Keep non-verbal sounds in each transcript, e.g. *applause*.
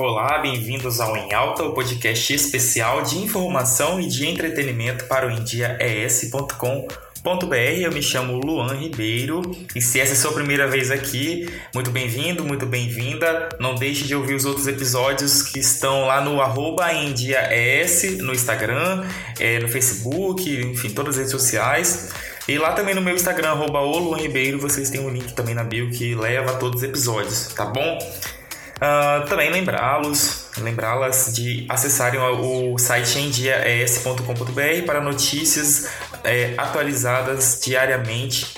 Olá, bem-vindos ao Em Alta, o podcast especial de informação e de entretenimento para o endiaes.com.br. Eu me chamo Luan Ribeiro e se essa é a sua primeira vez aqui, muito bem-vindo, muito bem-vinda. Não deixe de ouvir os outros episódios que estão lá no arroba no Instagram, é, no Facebook, enfim, todas as redes sociais. E lá também no meu Instagram, arroba Ribeiro, vocês têm um link também na bio que leva a todos os episódios, tá bom? Uh, também lembrá-los, lembrá-las de acessarem o site endiaes.com.br para notícias é, atualizadas diariamente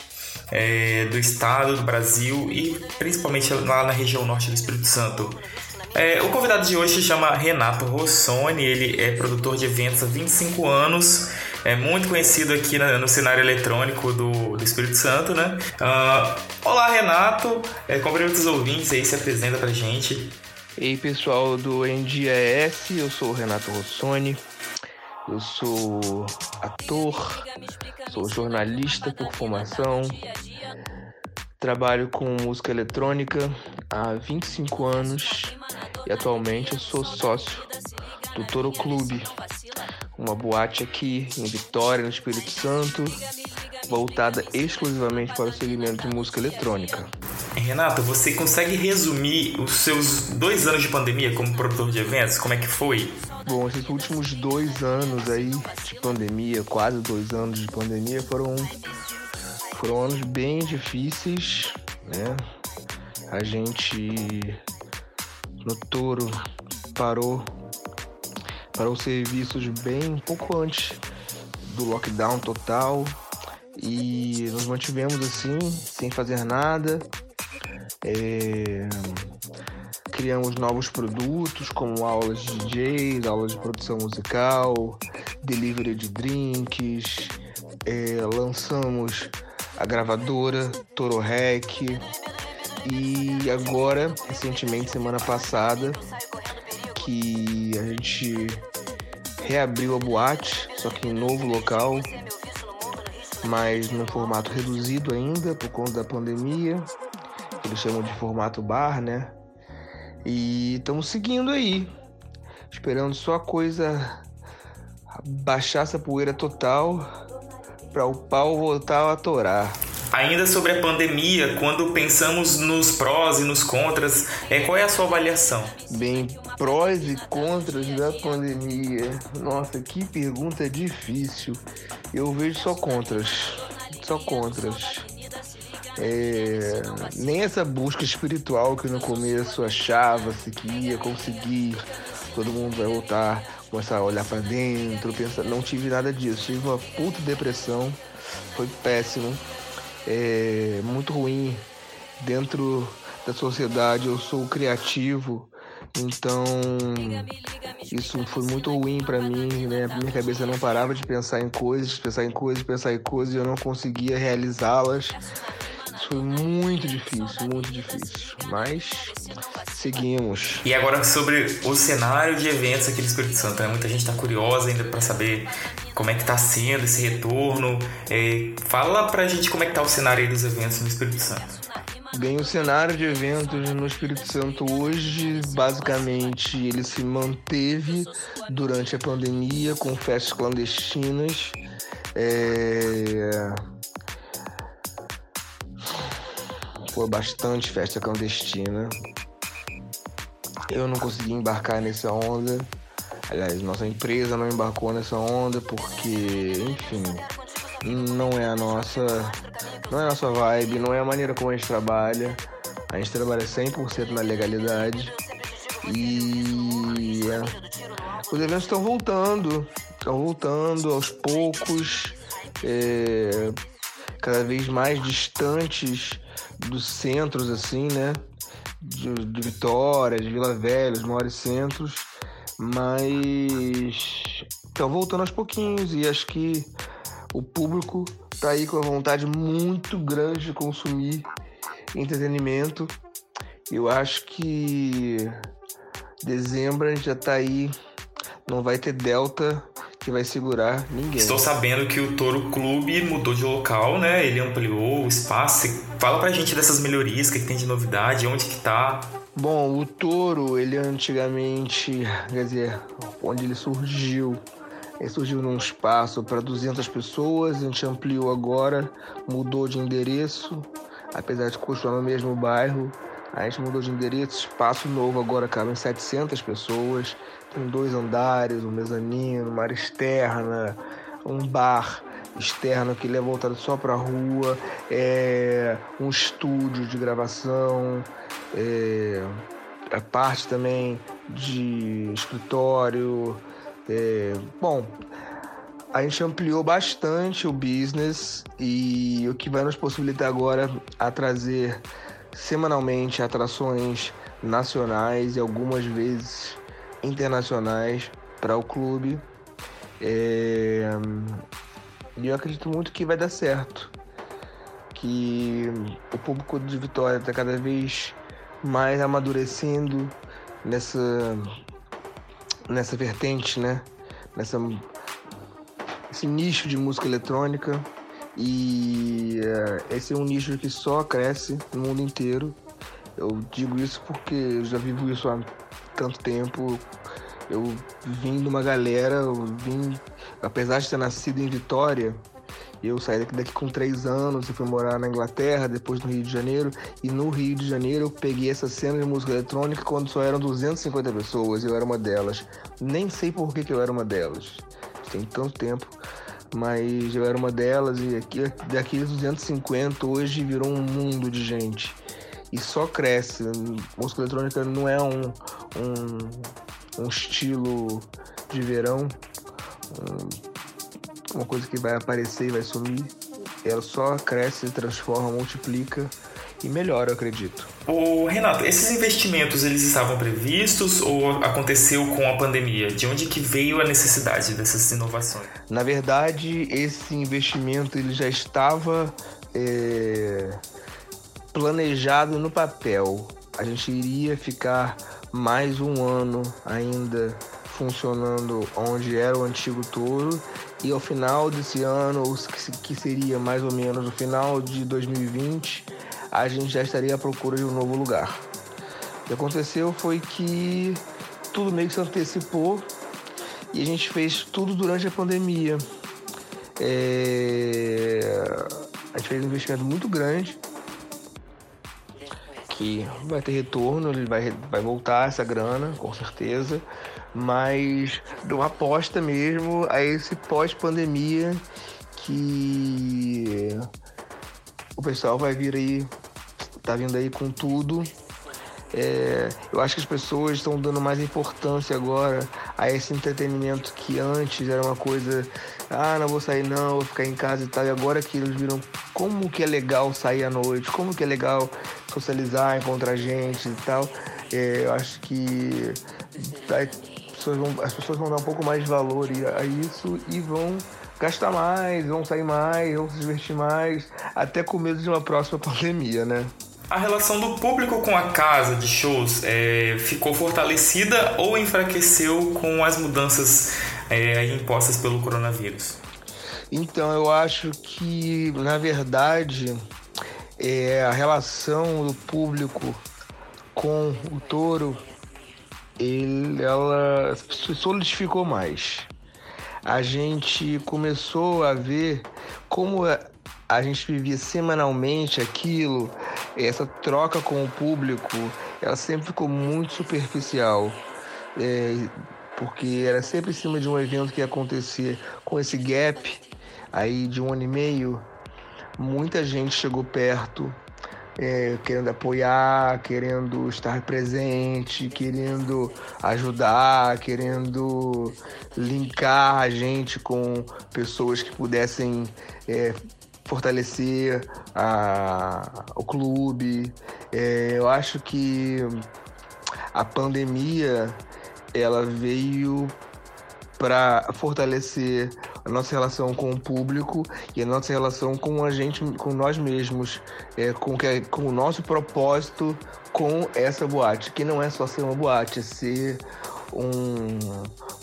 é, do estado, do Brasil e principalmente lá na região norte do Espírito Santo. É, o convidado de hoje se chama Renato Rossoni, ele é produtor de eventos há 25 anos, é muito conhecido aqui no cenário eletrônico do, do Espírito Santo, né? Uh, olá, Renato, é, cumprimento os ouvintes aí, se apresenta pra gente. Ei, pessoal do NDS, eu sou o Renato Rossoni, eu sou ator, sou jornalista por formação, trabalho com música eletrônica há 25 anos e atualmente eu sou sócio do Toro Clube, uma boate aqui em Vitória, no Espírito Santo, voltada exclusivamente para o segmento de música eletrônica. Renato, você consegue resumir os seus dois anos de pandemia como produtor de eventos? Como é que foi? Bom, esses últimos dois anos aí de pandemia, quase dois anos de pandemia, foram, foram anos bem difíceis, né? A gente no Toro parou parou serviços bem um pouco antes do lockdown total. E nos mantivemos assim sem fazer nada. É, criamos novos produtos como aulas de DJs, aulas de produção musical, delivery de drinks, é, lançamos a gravadora Toro Rec. E agora, recentemente, semana passada, que a gente reabriu a boate, só que em novo local, mas num formato reduzido ainda por conta da pandemia. Eles chamam de formato bar, né? E estamos seguindo aí, esperando só a coisa baixar essa poeira total para o pau voltar a torar. Ainda sobre a pandemia, quando pensamos nos prós e nos contras, é, qual é a sua avaliação? Bem, prós e contras da pandemia. Nossa, que pergunta difícil. Eu vejo só contras. Só contras. É, nem essa busca espiritual que no começo achava-se que ia conseguir, todo mundo vai voltar, começar a olhar para dentro, pensar, não tive nada disso, tive uma puta depressão, foi péssimo é muito ruim dentro da sociedade. Eu sou criativo, então isso foi muito ruim para mim, né? Minha cabeça não parava de pensar em coisas, pensar em coisas, pensar em coisas e eu não conseguia realizá-las. Isso foi muito difícil, muito difícil. Mas seguimos. E agora sobre o cenário de eventos aqui do Espírito Santo, né? Muita gente está curiosa ainda para saber como é que está sendo esse retorno. É, fala pra gente como é que tá o cenário dos eventos no Espírito Santo. Bem, o cenário de eventos no Espírito Santo hoje, basicamente, ele se manteve durante a pandemia com festas clandestinas. É... Foi bastante festa clandestina. Eu não consegui embarcar nessa onda. Aliás, nossa empresa não embarcou nessa onda porque, enfim, não é a nossa, não é a nossa vibe, não é a maneira como a gente trabalha. A gente trabalha 100% na legalidade e é, os eventos estão voltando, estão voltando aos poucos, é, cada vez mais distantes dos centros, assim, né? De, de Vitória, de Vila Velha, os maiores centros mas estão voltando aos pouquinhos e acho que o público tá aí com a vontade muito grande de consumir entretenimento. Eu acho que dezembro a gente já tá aí, não vai ter Delta, que vai segurar ninguém. Estou sabendo que o Toro Clube mudou de local, né? Ele ampliou o espaço. Fala pra gente dessas melhorias, o que tem de novidade, onde que tá. Bom, o Toro, ele antigamente, quer dizer, onde ele surgiu, ele surgiu num espaço para 200 pessoas, a gente ampliou agora, mudou de endereço, apesar de continuar no mesmo bairro, a gente mudou de endereço, espaço novo agora cabe em 700 pessoas, tem dois andares, um mezanino, uma área externa, um bar externo que ele é voltado só para a rua, é, um estúdio de gravação, é, a parte também de escritório. É, bom, a gente ampliou bastante o business e o que vai nos possibilitar agora a trazer semanalmente atrações nacionais e algumas vezes internacionais para o clube. É... E eu acredito muito que vai dar certo. Que o público de Vitória está cada vez mais amadurecendo nessa, nessa vertente, né? Nessa, esse nicho de música eletrônica. E uh, esse é um nicho que só cresce no mundo inteiro. Eu digo isso porque eu já vivo isso há tanto tempo. Eu vim de uma galera, eu vim, apesar de ter nascido em Vitória, eu saí daqui, daqui com três anos e fui morar na Inglaterra, depois no Rio de Janeiro. E no Rio de Janeiro eu peguei essa cena de música eletrônica quando só eram 250 pessoas. Eu era uma delas. Nem sei por que, que eu era uma delas. Tem tanto tempo mas eu era uma delas e aqui, daqueles 250 hoje virou um mundo de gente e só cresce. Música eletrônica não é um, um, um estilo de verão, um, uma coisa que vai aparecer e vai sumir. Ela só cresce, transforma, multiplica e melhora, eu acredito. O Renato, esses investimentos eles estavam previstos ou aconteceu com a pandemia? De onde que veio a necessidade dessas inovações? Na verdade, esse investimento ele já estava é, planejado no papel. A gente iria ficar mais um ano ainda funcionando onde era o antigo touro e ao final desse ano, que seria mais ou menos no final de 2020, a gente já estaria à procura de um novo lugar. O que aconteceu foi que tudo meio que se antecipou e a gente fez tudo durante a pandemia. É... A gente fez um investimento muito grande que vai ter retorno, ele vai, vai voltar essa grana, com certeza, mas de uma aposta mesmo a esse pós-pandemia que o pessoal vai vir aí tá vindo aí com tudo. É, eu acho que as pessoas estão dando mais importância agora a esse entretenimento que antes era uma coisa, ah, não vou sair não, vou ficar em casa e tal. E agora que eles viram como que é legal sair à noite, como que é legal socializar, encontrar gente e tal. É, eu acho que as pessoas, vão, as pessoas vão dar um pouco mais de valor a isso e vão gastar mais, vão sair mais, vão se divertir mais, até com medo de uma próxima *laughs* pandemia, né? A relação do público com a casa de shows é, ficou fortalecida ou enfraqueceu com as mudanças é, impostas pelo coronavírus? Então, eu acho que, na verdade, é, a relação do público com o touro ele, ela se solidificou mais. A gente começou a ver como a gente vivia semanalmente aquilo, essa troca com o público, ela sempre ficou muito superficial. É, porque era sempre em cima de um evento que ia acontecer com esse gap aí de um ano e meio. Muita gente chegou perto, é, querendo apoiar, querendo estar presente, querendo ajudar, querendo linkar a gente com pessoas que pudessem é, fortalecer a, o clube. É, eu acho que a pandemia ela veio para fortalecer a nossa relação com o público e a nossa relação com a gente, com nós mesmos, é, com, que, com o nosso propósito com essa boate, que não é só ser uma boate, é ser um,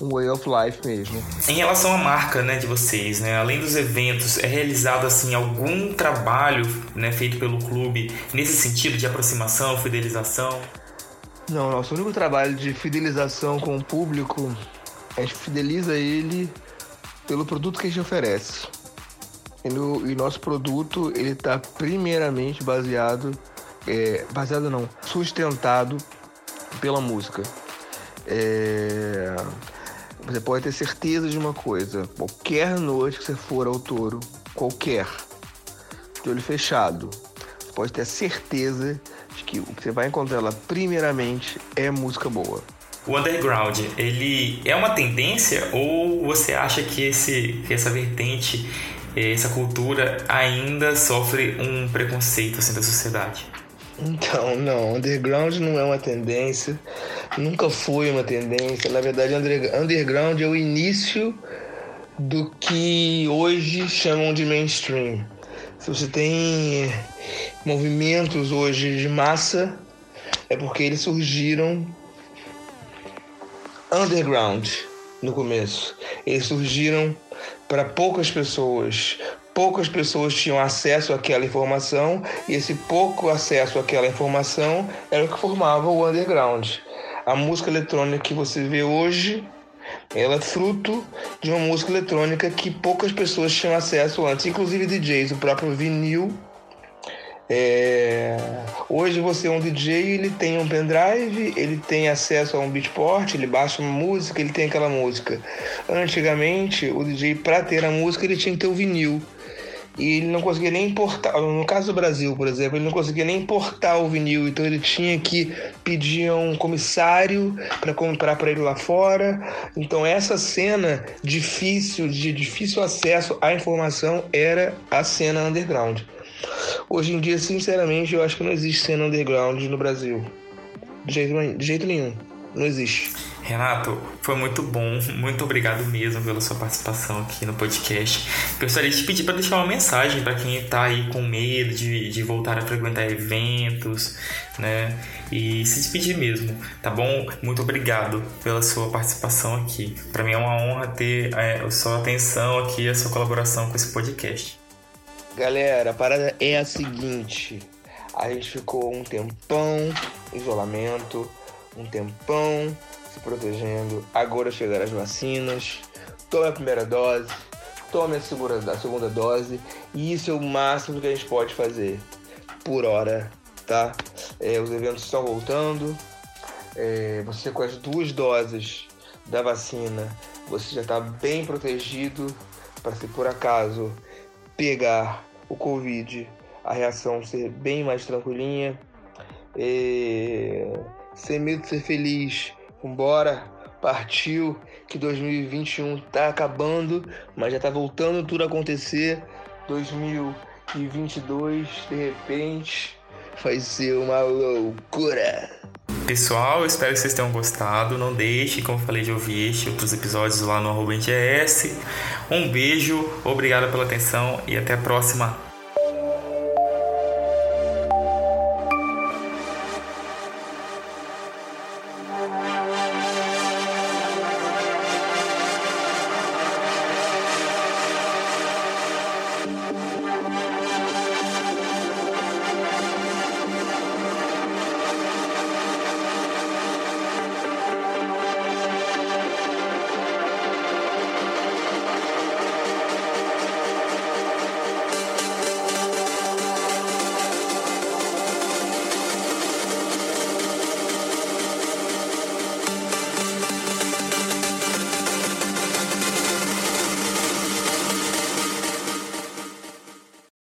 um way of life mesmo. Em relação à marca, né, de vocês, né, além dos eventos, é realizado assim algum trabalho, né, feito pelo clube nesse sentido de aproximação, fidelização? Não, nosso único trabalho de fidelização com o público, a gente fideliza ele pelo produto que a gente oferece. E, no, e nosso produto, ele está primeiramente baseado, é, baseado não, sustentado pela música. É, você pode ter certeza de uma coisa: qualquer noite que você for ao touro, qualquer, de olho fechado, você pode ter certeza de que o que você vai encontrar lá, primeiramente, é música boa. O underground, ele é uma tendência ou você acha que, esse, que essa vertente, essa cultura ainda sofre um preconceito assim, da sociedade? Então, não, underground não é uma tendência, nunca foi uma tendência. Na verdade, underground é o início do que hoje chamam de mainstream. Se você tem movimentos hoje de massa, é porque eles surgiram underground no começo. Eles surgiram para poucas pessoas, poucas pessoas tinham acesso àquela informação e esse pouco acesso àquela informação era o que formava o underground. A música eletrônica que você vê hoje, ela é fruto de uma música eletrônica que poucas pessoas tinham acesso antes, inclusive DJs, o próprio vinil é... Hoje você é um DJ, ele tem um pendrive, ele tem acesso a um beatport, ele baixa uma música, ele tem aquela música. Antigamente, o DJ, para ter a música, ele tinha que ter o vinil. E ele não conseguia nem importar, no caso do Brasil, por exemplo, ele não conseguia nem importar o vinil, então ele tinha que pedir a um comissário para comprar para ele lá fora. Então essa cena difícil, de difícil acesso à informação, era a cena underground. Hoje em dia, sinceramente, eu acho que não existe cena underground no Brasil. De jeito, de jeito nenhum. Não existe. Renato, foi muito bom. *laughs* Muito obrigado mesmo pela sua participação aqui no podcast. Gostaria de te pedir para deixar uma mensagem para quem está aí com medo de, de voltar a frequentar eventos, né? E se despedir mesmo, tá bom? Muito obrigado pela sua participação aqui. Para mim é uma honra ter é, a sua atenção aqui, a sua colaboração com esse podcast. Galera, a parada é a seguinte: a gente ficou um tempão em isolamento, um tempão se protegendo. Agora chegaram as vacinas. Tome a primeira dose, tome a segunda, a segunda dose. E isso é o máximo que a gente pode fazer por hora, tá? É, os eventos estão voltando. É, você com as duas doses da vacina, você já está bem protegido para se por acaso pegar o Covid, a reação ser bem mais tranquilinha. E... Sem medo de ser feliz, vambora, partiu, que 2021 tá acabando, mas já tá voltando tudo a acontecer. 2022, de repente, vai ser uma loucura. Pessoal, espero que vocês tenham gostado. Não deixe, como falei, de ouvir este outros episódios lá no arroba Um beijo, obrigado pela atenção e até a próxima.